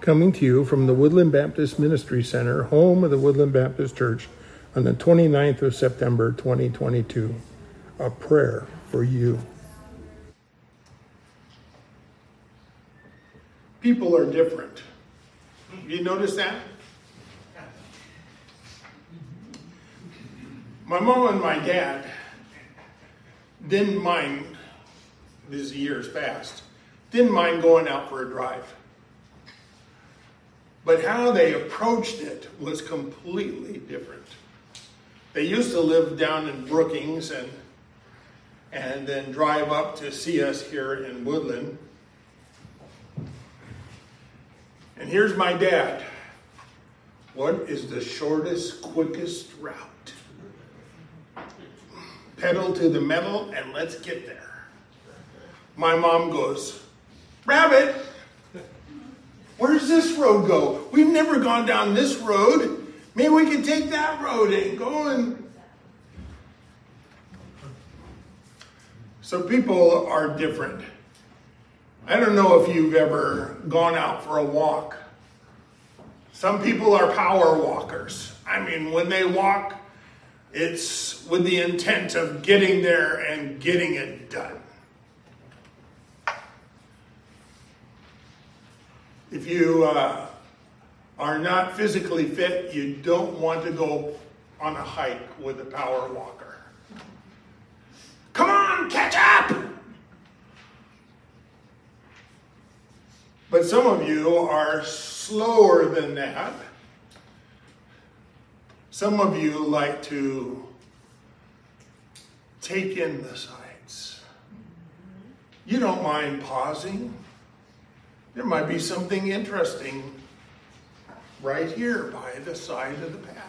coming to you from the Woodland Baptist Ministry Center, home of the Woodland Baptist Church, on the 29th of September 2022. A prayer for you. People are different. You notice that? My mom and my dad didn't mind, these years past, didn't mind going out for a drive. But how they approached it was completely different. They used to live down in Brookings and and then drive up to see us here in Woodland. And here's my dad. What is the shortest, quickest route? Pedal to the metal and let's get there. My mom goes, Rabbit, where does this road go? We've never gone down this road. Maybe we can take that road and go and. So people are different. I don't know if you've ever gone out for a walk. Some people are power walkers. I mean, when they walk, it's with the intent of getting there and getting it done. If you uh, are not physically fit, you don't want to go on a hike with a power walker. Come on, catch up! But some of you are slower than that. Some of you like to take in the sights. You don't mind pausing there might be something interesting right here by the side of the path.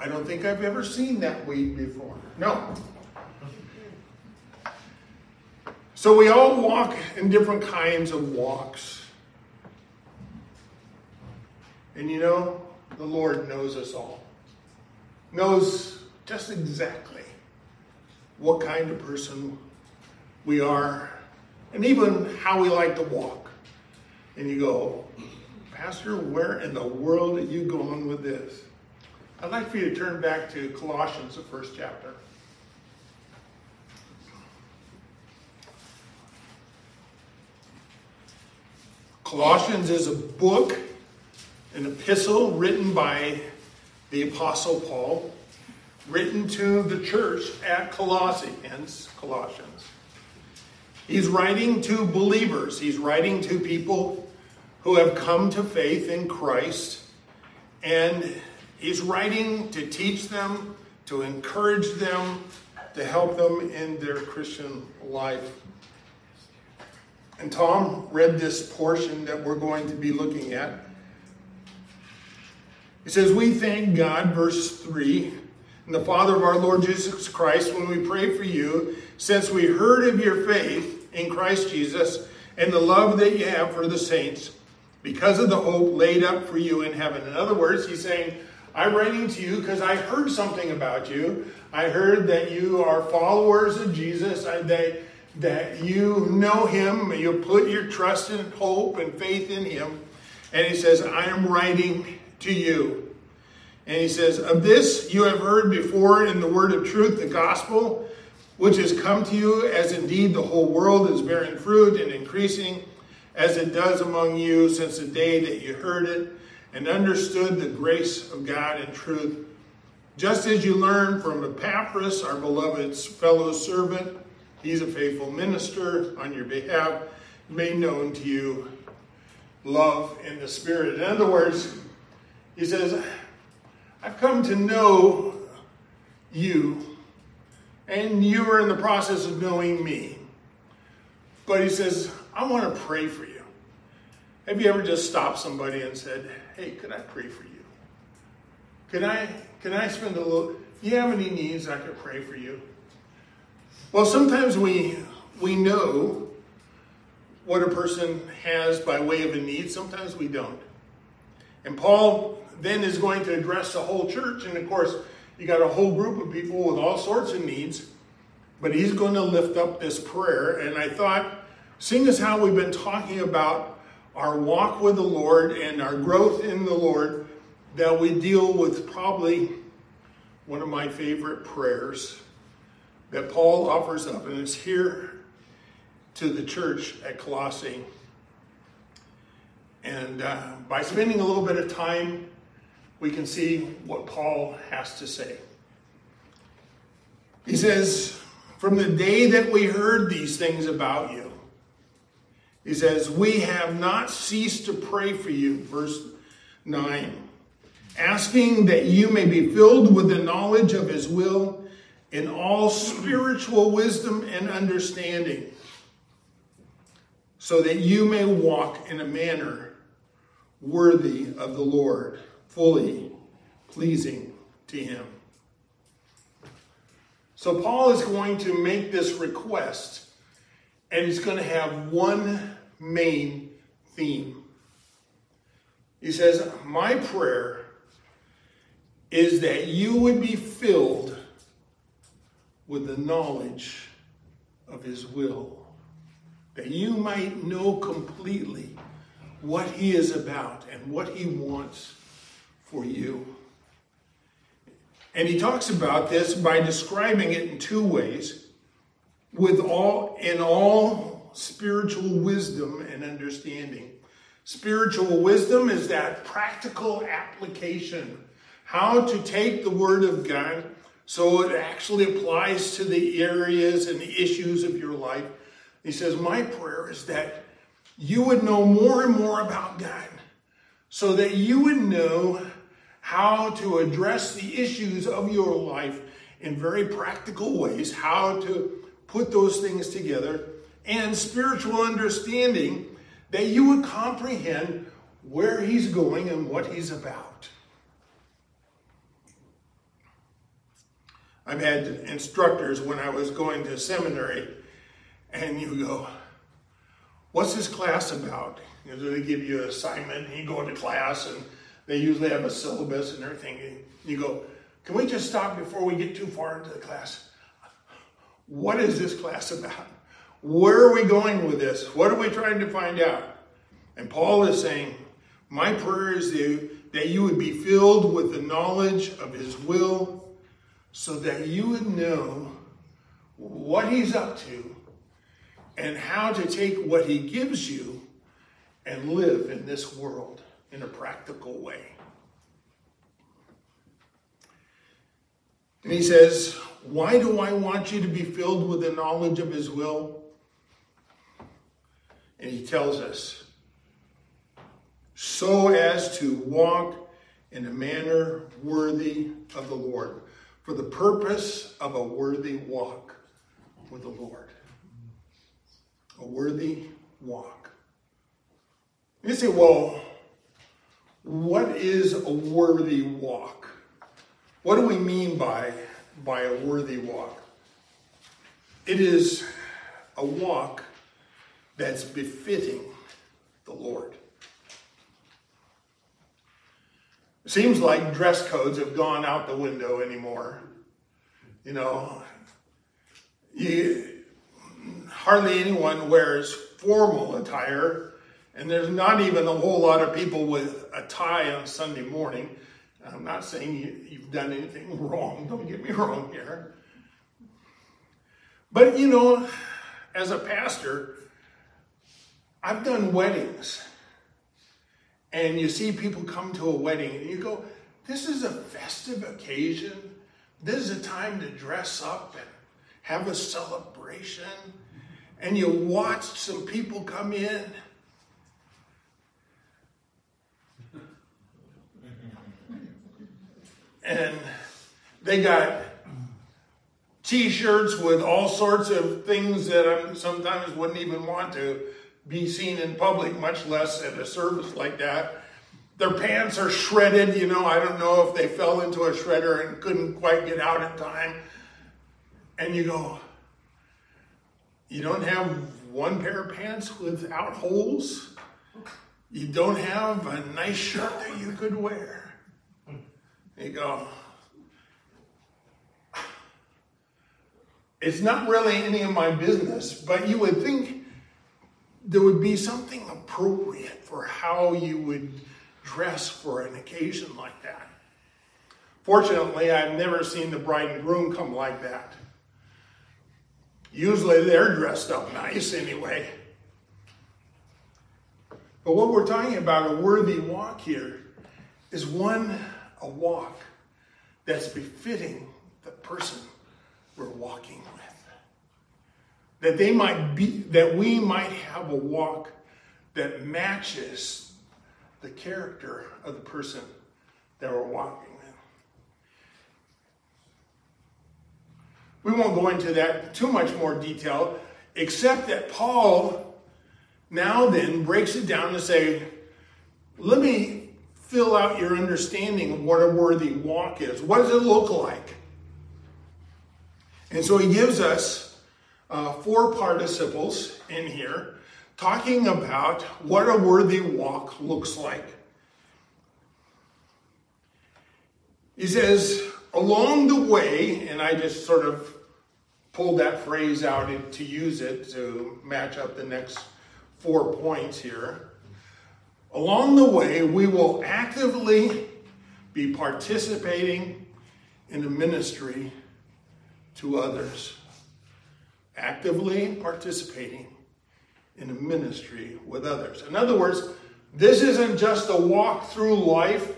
I don't think I've ever seen that weed before. No. So we all walk in different kinds of walks. And you know, the Lord knows us all. Knows just exactly what kind of person we are and even how we like to walk. And you go, Pastor, where in the world are you going with this? I'd like for you to turn back to Colossians, the first chapter. Colossians is a book, an epistle written by the Apostle Paul, written to the church at Colossae, hence Colossians. He's writing to believers, he's writing to people who have come to faith in Christ, and he's writing to teach them, to encourage them, to help them in their Christian life. And Tom read this portion that we're going to be looking at. He says, We thank God, verse 3, and the Father of our Lord Jesus Christ, when we pray for you, since we heard of your faith in Christ Jesus and the love that you have for the saints, because of the hope laid up for you in heaven. In other words, he's saying, I'm writing to you because I heard something about you. I heard that you are followers of Jesus, that, that you know him, you put your trust and hope and faith in him. And he says, I am writing to you. And he says, Of this you have heard before in the word of truth, the gospel, which has come to you, as indeed the whole world is bearing fruit and increasing, as it does among you since the day that you heard it and understood the grace of God and truth. Just as you learned from Epaphras, our beloved fellow servant, he's a faithful minister on your behalf, made known to you love in the Spirit. In other words, he says, I've come to know you, and you are in the process of knowing me. But he says, I want to pray for you. Have you ever just stopped somebody and said, Hey, could I pray for you? Can I can I spend a little do you have any needs I could pray for you? Well, sometimes we we know what a person has by way of a need, sometimes we don't. And Paul then is going to address the whole church. And of course, you got a whole group of people with all sorts of needs. But he's going to lift up this prayer. And I thought, seeing as how we've been talking about our walk with the Lord and our growth in the Lord that we deal with probably one of my favorite prayers that Paul offers up, and it's here to the church at Colossae. And uh, by spending a little bit of time, we can see what Paul has to say. He says, From the day that we heard these things about you, he says, We have not ceased to pray for you, verse 9, asking that you may be filled with the knowledge of his will in all spiritual wisdom and understanding, so that you may walk in a manner worthy of the Lord, fully pleasing to him. So, Paul is going to make this request, and he's going to have one main theme. He says, My prayer is that you would be filled with the knowledge of his will, that you might know completely what he is about and what he wants for you. And he talks about this by describing it in two ways with all in all spiritual wisdom and understanding. Spiritual wisdom is that practical application, how to take the word of God so it actually applies to the areas and the issues of your life. He says, My prayer is that you would know more and more about God so that you would know how to address the issues of your life in very practical ways, how to put those things together, and spiritual understanding that you would comprehend where He's going and what He's about. I've had instructors when I was going to seminary, and you go, What's this class about? You know, they give you an assignment, and you go into class, and they usually have a syllabus and everything. And you go, Can we just stop before we get too far into the class? What is this class about? Where are we going with this? What are we trying to find out? And Paul is saying, My prayer is that you would be filled with the knowledge of his will so that you would know what he's up to and how to take what he gives you and live in this world in a practical way. And he says, Why do I want you to be filled with the knowledge of his will? And he tells us, so as to walk in a manner worthy of the Lord, for the purpose of a worthy walk with the Lord a worthy walk. You say, well, what is a worthy walk? What do we mean by, by a worthy walk? It is a walk that's befitting the Lord. Seems like dress codes have gone out the window anymore. You know, you, hardly anyone wears formal attire, and there's not even a whole lot of people with a tie on Sunday morning. I'm not saying you, have done anything wrong, don't get me wrong here. But you know, as a pastor, I've done weddings. And you see people come to a wedding and you go, this is a festive occasion. This is a time to dress up and have a celebration and you watched some people come in. And they got t-shirts with all sorts of things that I sometimes wouldn't even want to be seen in public, much less at a service like that. Their pants are shredded, you know, I don't know if they fell into a shredder and couldn't quite get out in time. And you go, you don't have one pair of pants without holes. You don't have a nice shirt that you could wear. You go, it's not really any of my business, but you would think there would be something appropriate for how you would dress for an occasion like that. Fortunately, I've never seen the bride and groom come like that. Usually they're dressed up nice anyway. But what we're talking about, a worthy walk here, is one, a walk that's befitting the person we're walking with. That they might be, that we might have a walk that matches the character of the person that we're walking with. We won't go into that too much more detail, except that Paul now then breaks it down to say, let me fill out your understanding of what a worthy walk is. What does it look like? And so he gives us uh, four participles in here talking about what a worthy walk looks like. He says, along the way, and I just sort of pulled that phrase out to use it to match up the next four points here. Along the way, we will actively be participating in the ministry to others. Actively participating in a ministry with others. In other words, this isn't just a walk through life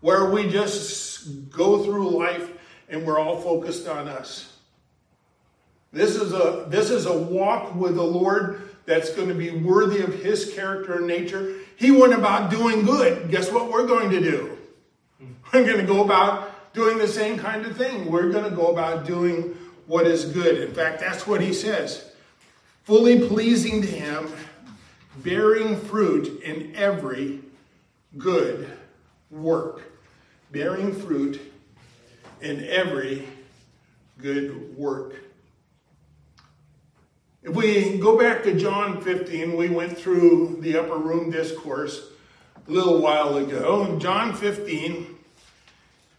where we just go through life and we're all focused on us. This is a this is a walk with the Lord that's going to be worthy of his character and nature. He went about doing good. Guess what we're going to do? Hmm. We're going to go about doing the same kind of thing. We're going to go about doing what is good. In fact, that's what he says. Fully pleasing to him, bearing fruit in every good work. Bearing fruit in every good work. If we go back to John 15, we went through the upper room discourse a little while ago. In John 15,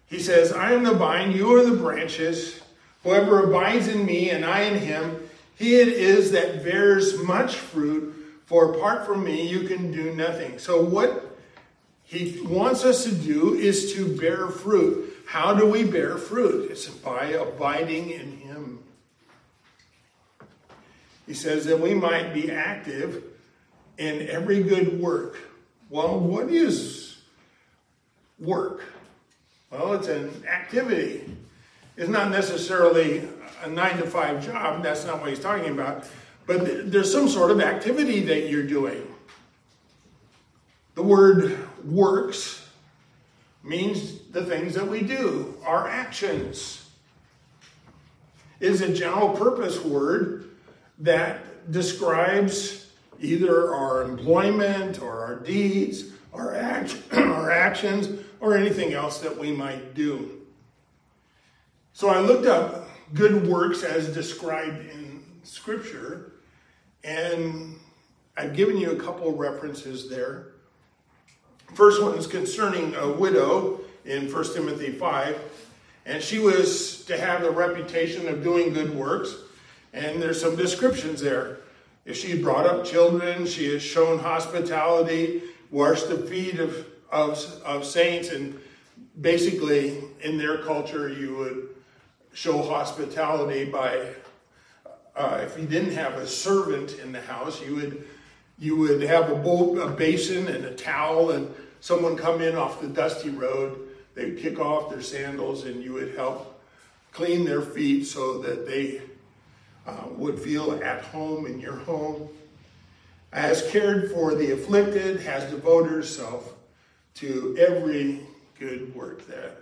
he says, I am the vine, you are the branches. Whoever abides in me and I in him, he it is that bears much fruit, for apart from me you can do nothing. So, what he wants us to do is to bear fruit. How do we bear fruit? It's by abiding in him. He says that we might be active in every good work. Well, what is work? Well, it's an activity. It's not necessarily a nine to five job. That's not what he's talking about. But there's some sort of activity that you're doing. The word works means the things that we do, our actions. It is a general purpose word that describes either our employment or our deeds, our, act- our actions, or anything else that we might do. So I looked up good works as described in Scripture, and I've given you a couple of references there. First one is concerning a widow in 1 Timothy 5, and she was to have the reputation of doing good works. And there's some descriptions there. If she brought up children, she has shown hospitality, washed the feet of, of, of saints, and basically in their culture, you would show hospitality by, uh, if you didn't have a servant in the house, you would you would have a bowl, a basin and a towel, and someone come in off the dusty road. They'd kick off their sandals, and you would help clean their feet so that they uh, would feel at home in your home, has cared for the afflicted, has devoted herself to every good work there.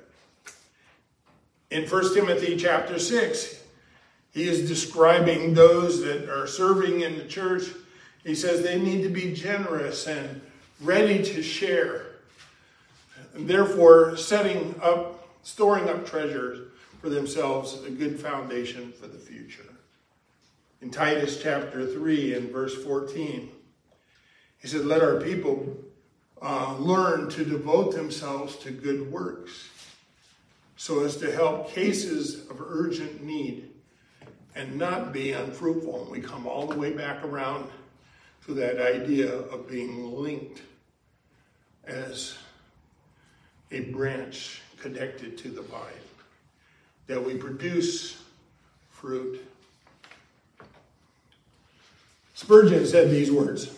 In 1 Timothy chapter 6, he is describing those that are serving in the church. He says they need to be generous and ready to share. And therefore, setting up, storing up treasures for themselves, a good foundation for the future in Titus chapter 3 and verse 14. He said, Let our people uh, learn to devote themselves to good works so as to help cases of urgent need and not be unfruitful. And we come all the way back around to that idea of being linked as a branch connected to the vine, that we produce fruit. Spurgeon said these words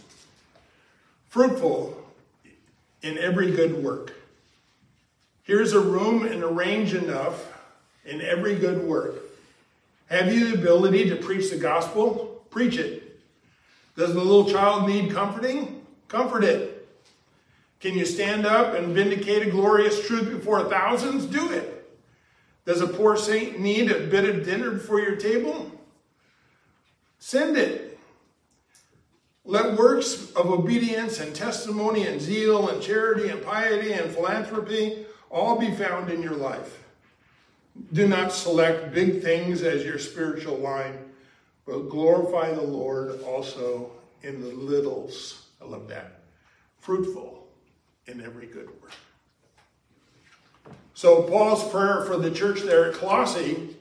fruitful in every good work. Here's a room and a range enough in every good work. Have you the ability to preach the gospel? Preach it. Does the little child need comforting? Comfort it. Can you stand up and vindicate a glorious truth before thousands? Do it. Does a poor saint need a bit of dinner before your table? Send it. Let works of obedience and testimony and zeal and charity and piety and philanthropy all be found in your life. Do not select big things as your spiritual line, but glorify the Lord also in the littles. I love that. Fruitful in every good work. So, Paul's prayer for the church there at Colossae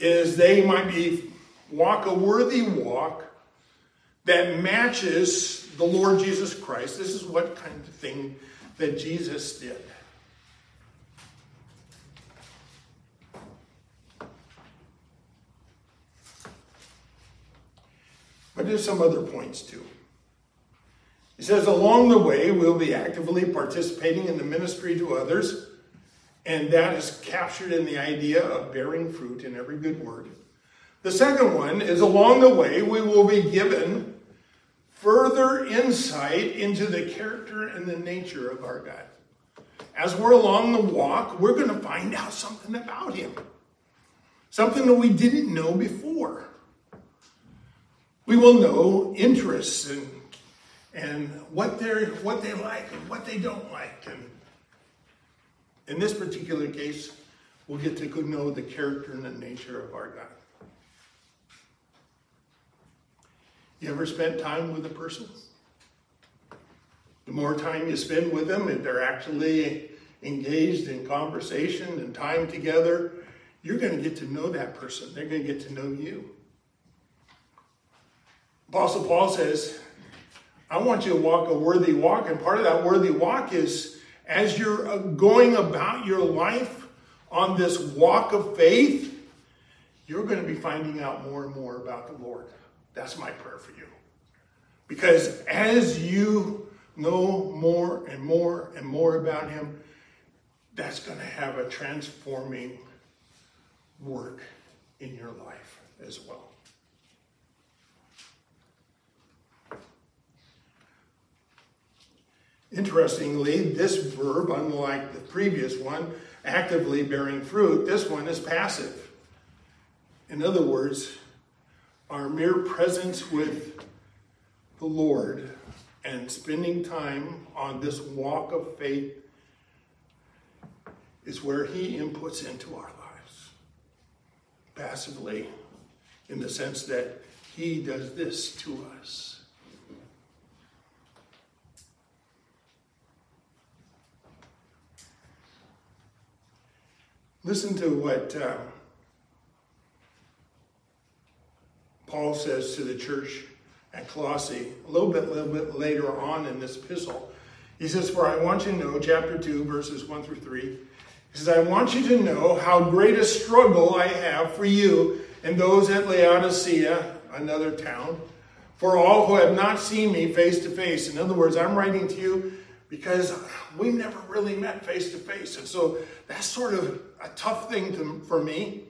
is they might be walk a worthy walk that matches the Lord Jesus Christ. This is what kind of thing that Jesus did. But there's some other points too. He says, along the way, we'll be actively participating in the ministry to others, and that is captured in the idea of bearing fruit in every good word. The second one is along the way, we will be given further insight into the character and the nature of our God. As we're along the walk, we're going to find out something about Him, something that we didn't know before. We will know interests and, and what, they're, what they like and what they don't like. And in this particular case, we'll get to know the character and the nature of our God. You ever spent time with a person? The more time you spend with them, if they're actually engaged in conversation and time together, you're going to get to know that person. They're going to get to know you. Apostle Paul says, I want you to walk a worthy walk. And part of that worthy walk is as you're uh, going about your life on this walk of faith, you're going to be finding out more and more about the Lord. That's my prayer for you. Because as you know more and more and more about Him, that's going to have a transforming work in your life as well. Interestingly, this verb, unlike the previous one, actively bearing fruit, this one is passive. In other words, our mere presence with the Lord and spending time on this walk of faith is where He inputs into our lives. Passively, in the sense that He does this to us. Listen to what uh, Paul says to the church at Colossae a little bit, little bit later on in this epistle. He says, For I want you to know, chapter 2, verses 1 through 3. He says, I want you to know how great a struggle I have for you and those at Laodicea, another town, for all who have not seen me face to face. In other words, I'm writing to you because we never really met face to face. And so that's sort of a tough thing to, for me.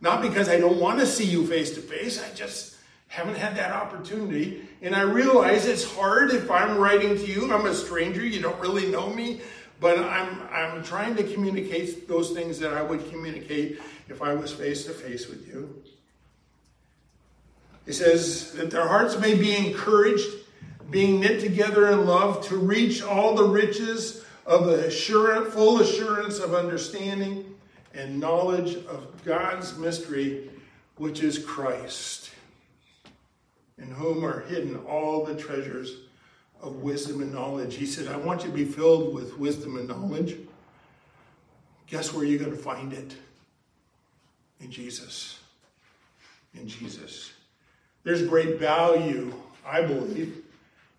Not because I don't want to see you face to face, I just haven't had that opportunity. And I realize it's hard if I'm writing to you. I'm a stranger, you don't really know me, but I'm, I'm trying to communicate those things that I would communicate if I was face to face with you. He says that their hearts may be encouraged being knit together in love to reach all the riches of the assurance, full assurance of understanding and knowledge of God's mystery, which is Christ, in whom are hidden all the treasures of wisdom and knowledge. He said, I want you to be filled with wisdom and knowledge. Guess where you're going to find it? In Jesus. In Jesus. There's great value, I believe,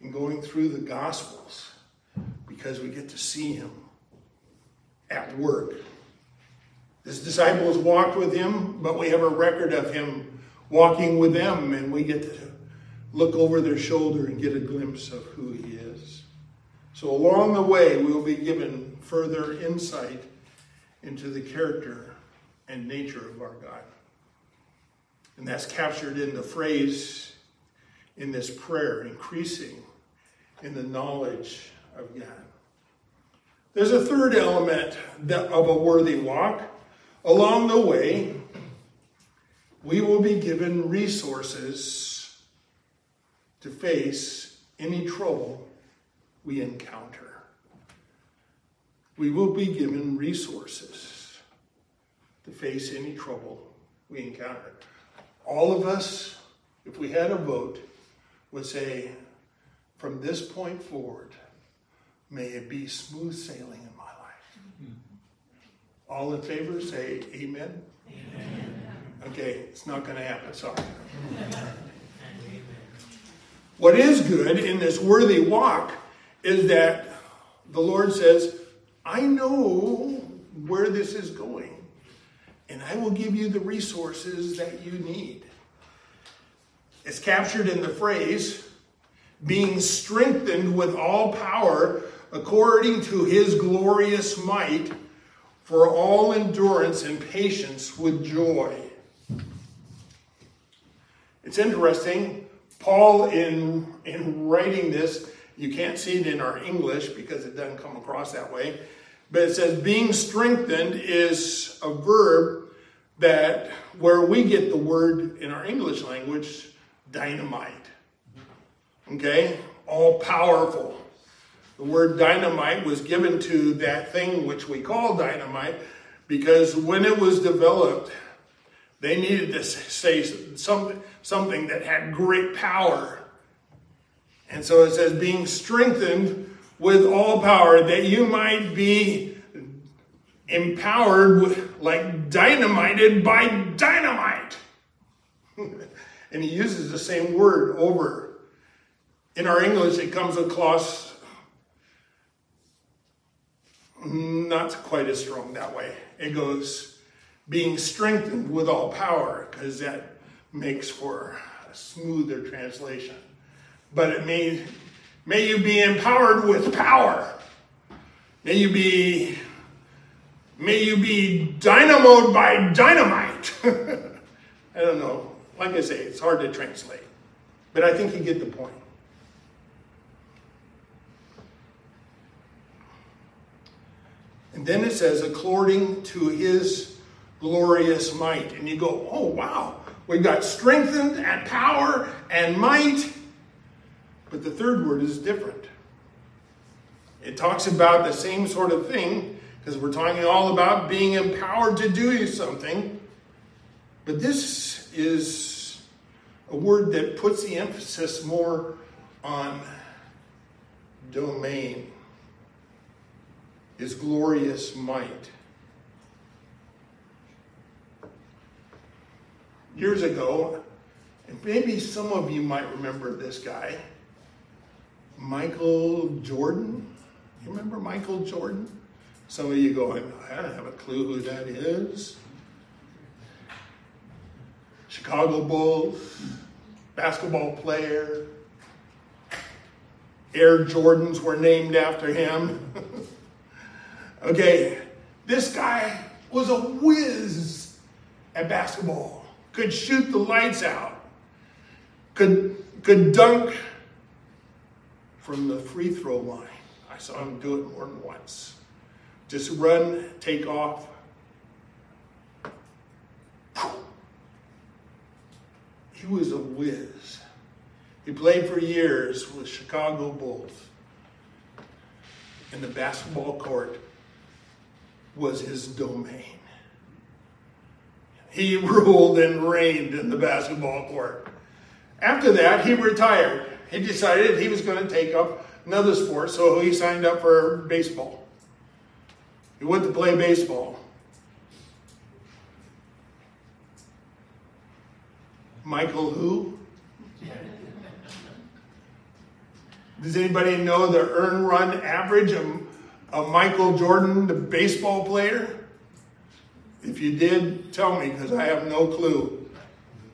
in going through the Gospels because we get to see him at work. His disciples walked with him, but we have a record of him walking with them, and we get to look over their shoulder and get a glimpse of who he is. So, along the way, we will be given further insight into the character and nature of our God. And that's captured in the phrase in this prayer increasing in the knowledge of God. There's a third element of a worthy walk. Along the way, we will be given resources to face any trouble we encounter. We will be given resources to face any trouble we encounter. All of us, if we had a vote, would say, from this point forward, may it be smooth sailing. All in favor, say amen. amen. Okay, it's not going to happen, sorry. what is good in this worthy walk is that the Lord says, I know where this is going and I will give you the resources that you need. It's captured in the phrase, being strengthened with all power according to his glorious might for all endurance and patience with joy. It's interesting. Paul, in, in writing this, you can't see it in our English because it doesn't come across that way, but it says being strengthened is a verb that where we get the word in our English language, dynamite. Okay? All powerful. The word dynamite was given to that thing which we call dynamite because when it was developed, they needed to say something, something that had great power. And so it says, being strengthened with all power, that you might be empowered with, like dynamited by dynamite. and he uses the same word over. In our English, it comes across not quite as strong that way. It goes being strengthened with all power, because that makes for a smoother translation. But it may, may you be empowered with power. May you be May you be dynamoed by dynamite. I don't know. Like I say, it's hard to translate. But I think you get the point. And then it says, according to his glorious might. And you go, oh, wow. We've got strengthened and power and might. But the third word is different. It talks about the same sort of thing, because we're talking all about being empowered to do something. But this is a word that puts the emphasis more on domain, his glorious might. Years ago, and maybe some of you might remember this guy, Michael Jordan. You remember Michael Jordan? Some of you going, I don't have a clue who that is. Chicago Bulls, basketball player. Air Jordans were named after him. okay, this guy was a whiz at basketball, could shoot the lights out, could, could dunk from the free throw line. I saw him do it more than once. Just run, take off. He was a whiz. He played for years with the Chicago Bulls. in the basketball court was his domain. He ruled and reigned in the basketball court. After that, he retired. He decided he was going to take up another sport, so he signed up for baseball. He went to play baseball. Michael who? Does anybody know the earn run average of, of Michael Jordan, the baseball player? If you did, tell me because I have no clue.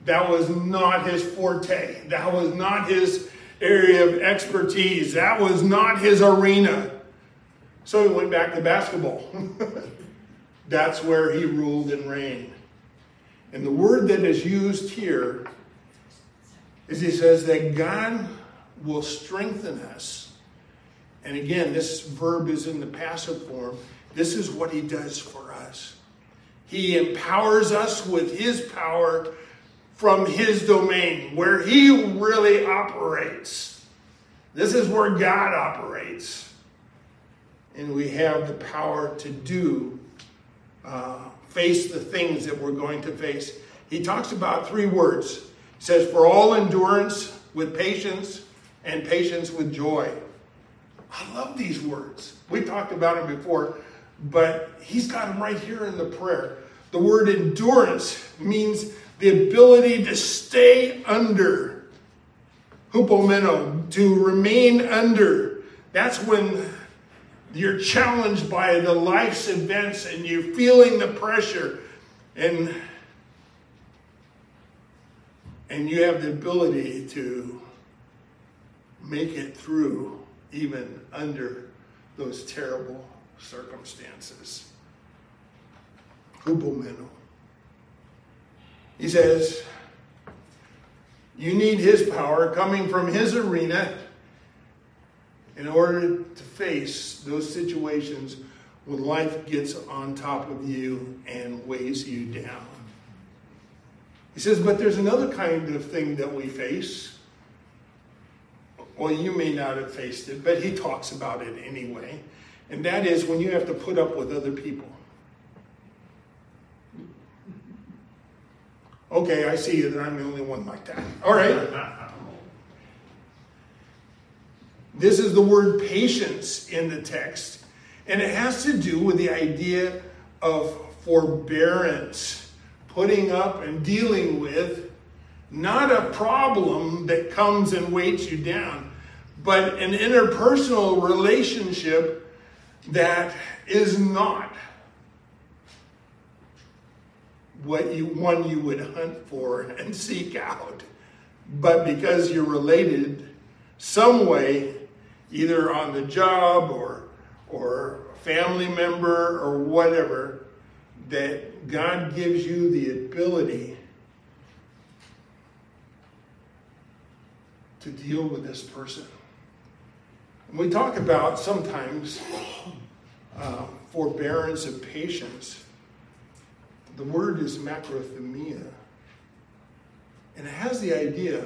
That was not his forte. That was not his area of expertise. That was not his arena. So he went back to basketball. That's where he ruled and reigned. And the word that is used here is he says that God will strengthen us. And again, this verb is in the passive form. This is what he does for us. He empowers us with his power from his domain, where he really operates. This is where God operates. And we have the power to do, uh, face the things that we're going to face. He talks about three words. He says, For all endurance with patience, and patience with joy. I love these words. We talked about them before, but he's got them right here in the prayer. The word endurance means the ability to stay under. Hupomeno, to remain under. That's when you're challenged by the life's events and you're feeling the pressure and and you have the ability to make it through even under those terrible circumstances. Hupomeno. He says, you need his power coming from his arena in order to face those situations when life gets on top of you and weighs you down. He says, but there's another kind of thing that we face. Well, you may not have faced it, but he talks about it anyway. And that is when you have to put up with other people. Okay, I see that I'm the only one like that. All right. This is the word patience in the text, and it has to do with the idea of forbearance, putting up and dealing with not a problem that comes and weights you down, but an interpersonal relationship that is not what you one you would hunt for and seek out but because you're related some way either on the job or or family member or whatever that God gives you the ability to deal with this person. And we talk about sometimes uh, forbearance and patience the word is macrothumia. And it has the idea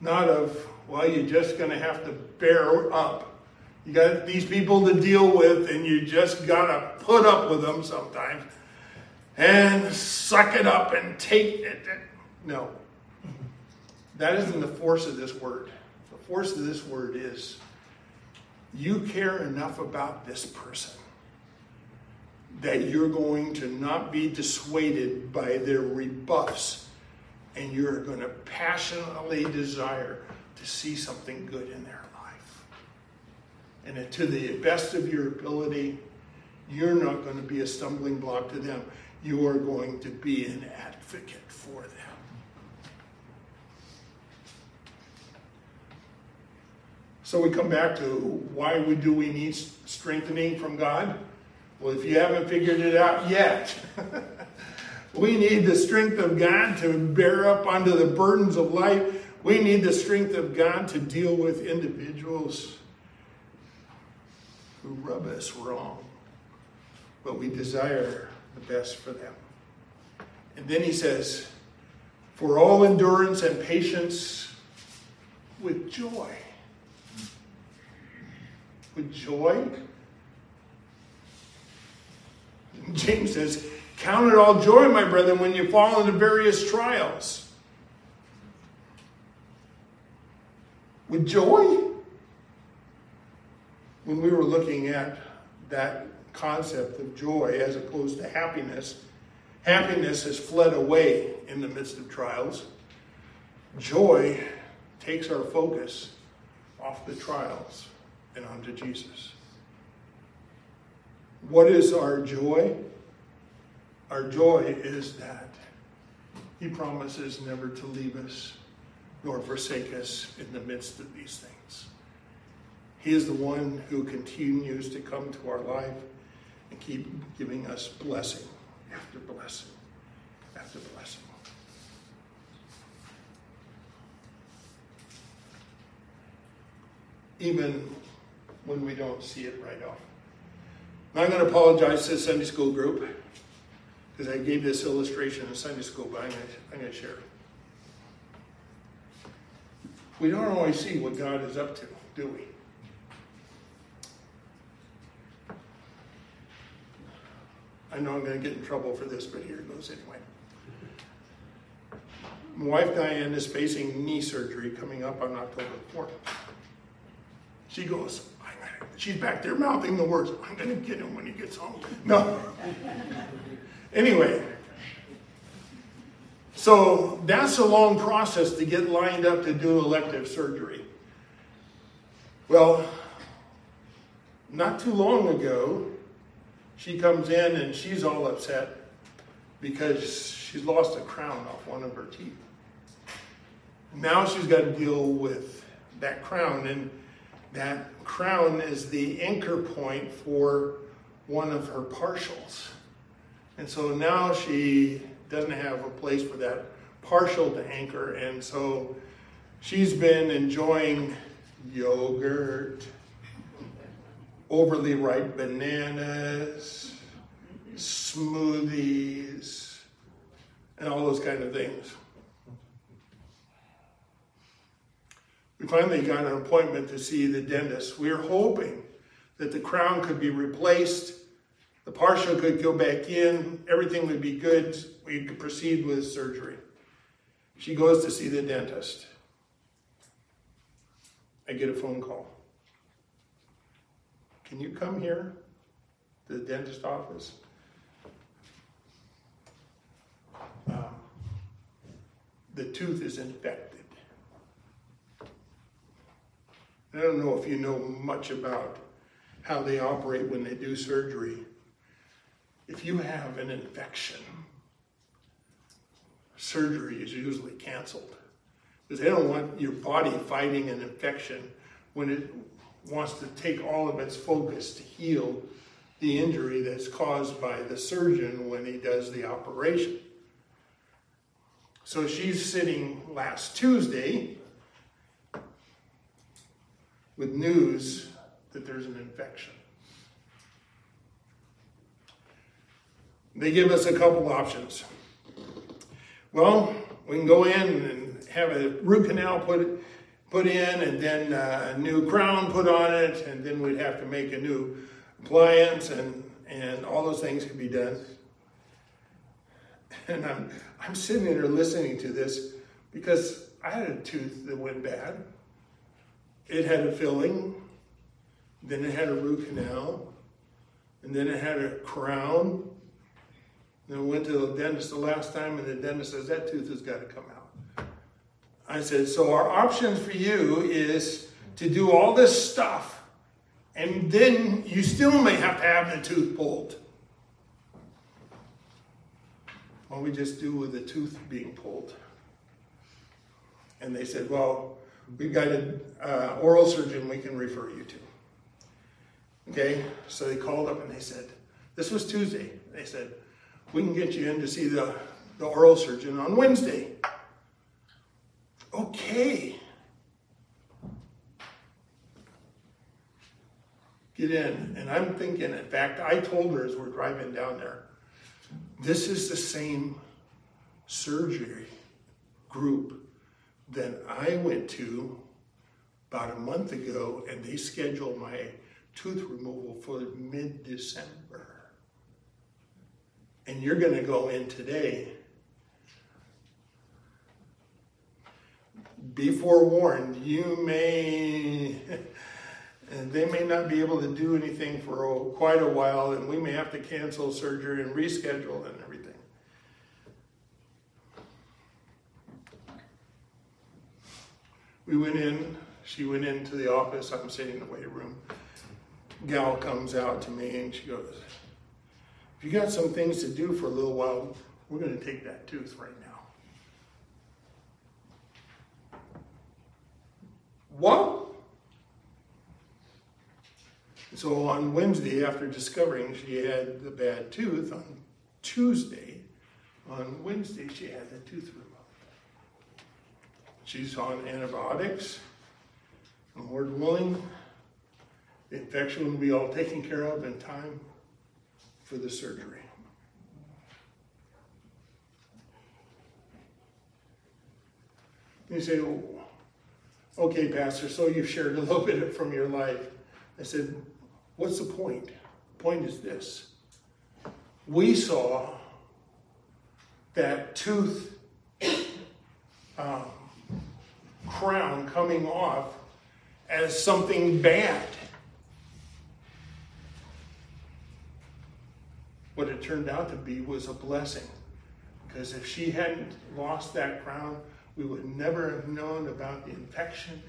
not of, well, you're just going to have to bear up. You got these people to deal with, and you just got to put up with them sometimes and suck it up and take it. No. That isn't the force of this word. The force of this word is you care enough about this person that you're going to not be dissuaded by their rebuffs and you're going to passionately desire to see something good in their life. And to the best of your ability, you're not going to be a stumbling block to them. You are going to be an advocate for them. So we come back to why do we need strengthening from God? Well, if you haven't figured it out yet, we need the strength of God to bear up under the burdens of life. We need the strength of God to deal with individuals who rub us wrong. But we desire the best for them. And then he says, for all endurance and patience with joy. With joy James says, Count it all joy, my brethren, when you fall into various trials. With joy? When we were looking at that concept of joy as opposed to happiness, happiness has fled away in the midst of trials. Joy takes our focus off the trials and onto Jesus. What is our joy? Our joy is that He promises never to leave us nor forsake us in the midst of these things. He is the one who continues to come to our life and keep giving us blessing after blessing after blessing. Even when we don't see it right off. I'm going to apologize to the Sunday school group because I gave this illustration in Sunday school, but I'm going, to, I'm going to share it. We don't always see what God is up to, do we? I know I'm going to get in trouble for this, but here it goes anyway. My wife Diane is facing knee surgery coming up on October 4th. She goes, she's back there mouthing the words, I'm going to get him when he gets home. No. anyway, so that's a long process to get lined up to do elective surgery. Well, not too long ago, she comes in and she's all upset because she's lost a crown off one of her teeth. Now she's got to deal with that crown, and that crown is the anchor point for one of her partials. And so now she doesn't have a place for that partial to anchor, and so she's been enjoying yogurt, overly ripe bananas, smoothies, and all those kind of things. We finally got an appointment to see the dentist. We were hoping that the crown could be replaced, the partial could go back in, everything would be good, we could proceed with surgery. She goes to see the dentist. I get a phone call. Can you come here to the dentist office? Um, the tooth is infected. I don't know if you know much about how they operate when they do surgery. If you have an infection, surgery is usually canceled because they don't want your body fighting an infection when it wants to take all of its focus to heal the injury that's caused by the surgeon when he does the operation. So she's sitting last Tuesday with news that there's an infection. They give us a couple options. Well, we can go in and have a root canal put put in, and then uh, a new crown put on it, and then we'd have to make a new appliance, and and all those things could be done. And I'm I'm sitting there listening to this because I had a tooth that went bad. It had a filling, then it had a root canal, and then it had a crown. Then I went to the dentist the last time, and the dentist says that tooth has got to come out. I said, so our options for you is to do all this stuff, and then you still may have to have the tooth pulled. What we just do with the tooth being pulled? And they said, well, we've got an uh, oral surgeon we can refer you to. Okay, so they called up and they said, this was Tuesday. They said, we can get you in to see the, the oral surgeon on Wednesday. Okay. Get in. And I'm thinking, in fact, I told her as we're driving down there, this is the same surgery group that I went to about a month ago, and they scheduled my tooth removal for mid December. And you're going to go in today. Be forewarned, you may, and they may not be able to do anything for quite a while, and we may have to cancel surgery and reschedule and everything. We went in, she went into the office. I'm sitting in the weight room. Gal comes out to me and she goes, If you got some things to do for a little while, we're going to take that tooth right now. What? So on Wednesday, after discovering she had the bad tooth, on Tuesday, on Wednesday, she had the tooth removed. She's on antibiotics. And Lord willing, the infection will be all taken care of in time for the surgery. You say, oh, okay, Pastor, so you've shared a little bit from your life. I said, what's the point? The point is this. We saw that tooth um, coming off as something bad. What it turned out to be was a blessing. Because if she hadn't lost that crown, we would never have known about the infection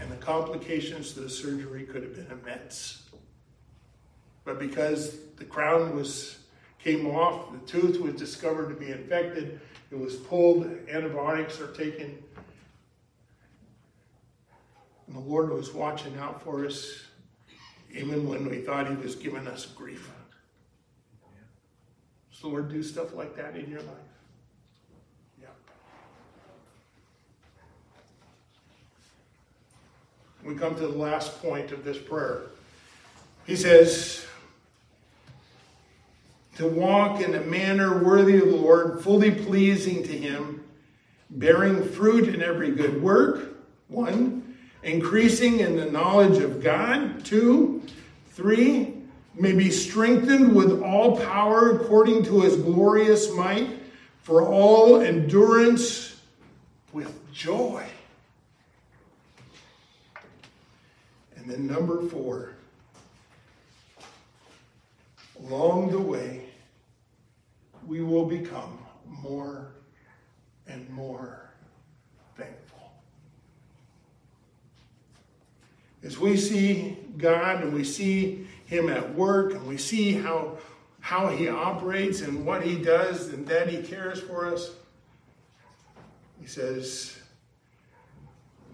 and the complications to the surgery could have been immense. But because the crown was came off, the tooth was discovered to be infected, it was pulled, antibiotics are taken. And the Lord was watching out for us even when we thought he was giving us grief. Does the Lord do stuff like that in your life? Yep. We come to the last point of this prayer. He says, to walk in a manner worthy of the Lord, fully pleasing to Him, bearing fruit in every good work, one, increasing in the knowledge of God, two, three, may be strengthened with all power according to His glorious might, for all endurance with joy. And then number four, along the way, we will become more and more thankful. As we see God and we see Him at work and we see how, how He operates and what He does and that He cares for us, He says,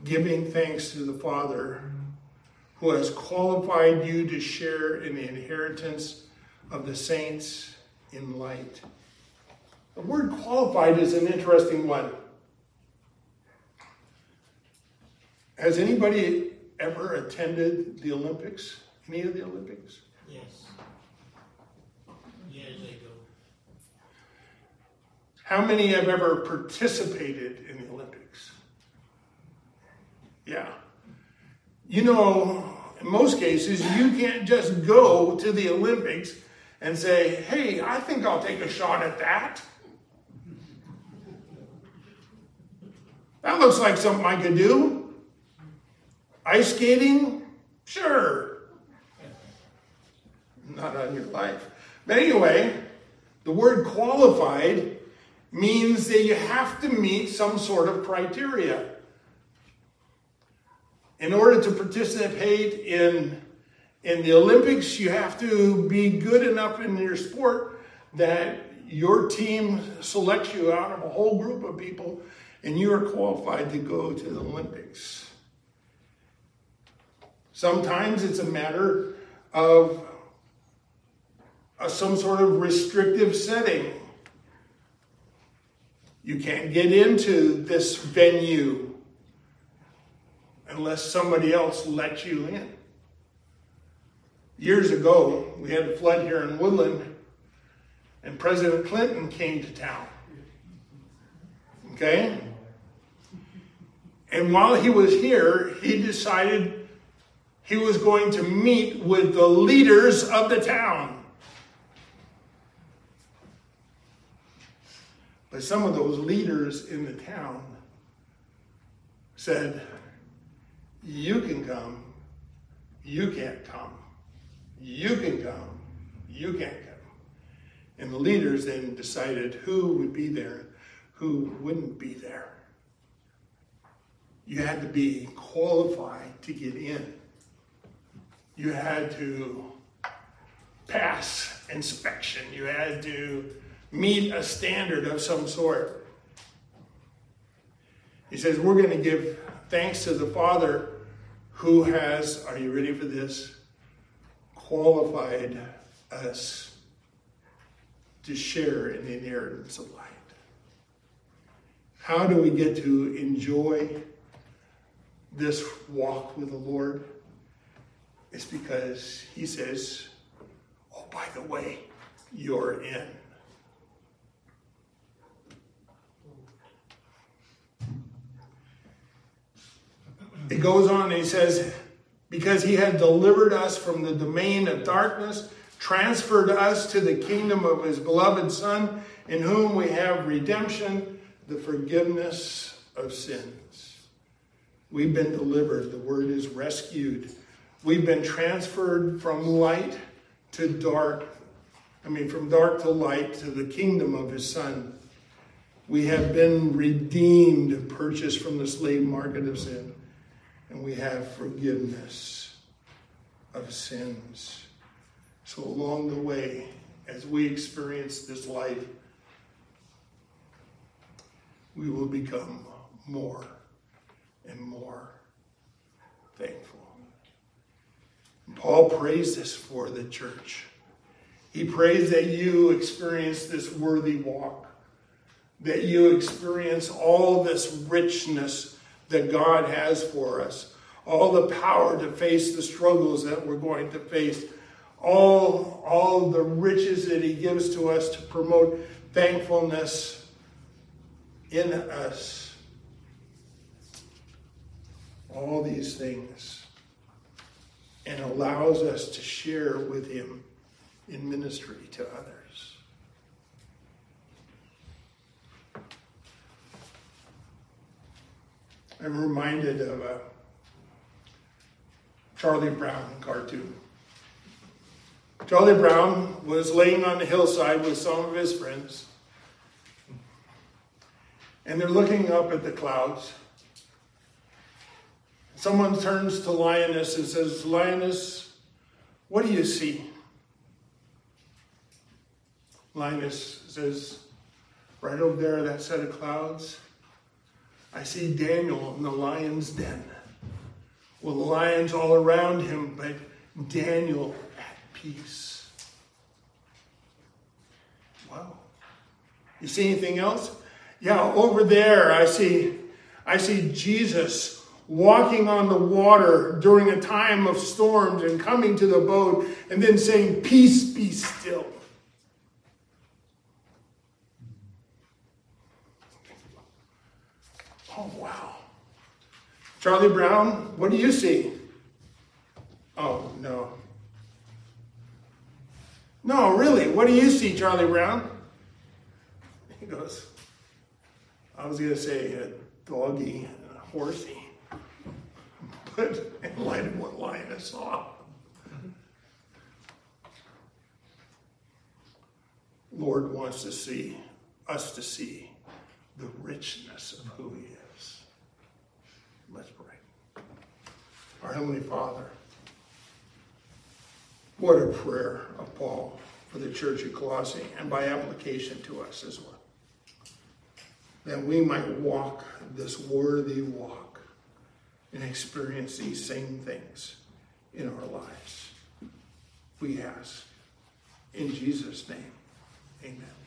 giving thanks to the Father who has qualified you to share in the inheritance of the saints in light. The word qualified is an interesting one. Has anybody ever attended the Olympics? Any of the Olympics? Yes. Years ago. How many have ever participated in the Olympics? Yeah. You know, in most cases, you can't just go to the Olympics and say, hey, I think I'll take a shot at that. That looks like something I could do. Ice skating? Sure. Not on your life. But anyway, the word qualified means that you have to meet some sort of criteria. In order to participate in, in the Olympics, you have to be good enough in your sport that your team selects you out of a whole group of people and you are qualified to go to the Olympics. Sometimes it's a matter of a, some sort of restrictive setting. You can't get into this venue unless somebody else lets you in. Years ago, we had a flood here in Woodland, and President Clinton came to town. Okay? And while he was here, he decided he was going to meet with the leaders of the town. But some of those leaders in the town said, You can come, you can't come. You can come, you can't come. And the leaders then decided who would be there, who wouldn't be there. you had to be qualified to get in. You had to pass inspection. You had to meet a standard of some sort. He says, We're going to give thanks to the Father who has, are you ready for this? Qualified us to share in the inheritance of light. How do we get to enjoy this walk with the Lord? It's because He says, Oh, by the way, you're in. It goes on and he says, because he had delivered us from the domain of darkness, transferred us to the kingdom of his beloved Son, in whom we have redemption, the forgiveness of sins. We've been delivered. The word is rescued. We've been transferred from light to dark. I mean, from dark to light to the kingdom of his Son. We have been redeemed, purchased from the slave market of sin and we have forgiveness of sins. So, along the way, as we experience this life, we will become more and more thankful. And Paul prays this for the church. He prays that you experience this worthy walk, that you experience all this richness that God has for us, all the power to face the struggles that we're going to face, all, all the riches that He gives to us to promote thankfulness in us. All these things. And allows us to share with Him in ministry to others. I'm reminded of a Charlie Brown cartoon. Charlie Brown was laying on the hillside with some of his friends, and they're looking up at the clouds. Someone turns to Linus and says, Linus, what do you see? Linus says, right over there, that set of clouds. I see Daniel in the lion's den with lions all around him, but Daniel at peace. Wow. You see anything else? Yeah, over there I see I see Jesus walking on the water during a time of storms and coming to the boat and then saying, Peace be still. Oh, wow. Charlie Brown, what do you see? Oh, no. No, really, what do you see, Charlie Brown? He goes, I was going to say a doggy and a horsey, but in light of what Linus saw, Lord wants to see us to see the richness of who he is. Let's pray. Our Heavenly Father, what a prayer of Paul for the church of Colossae and by application to us as well. That we might walk this worthy walk and experience these same things in our lives. We ask. In Jesus' name, amen.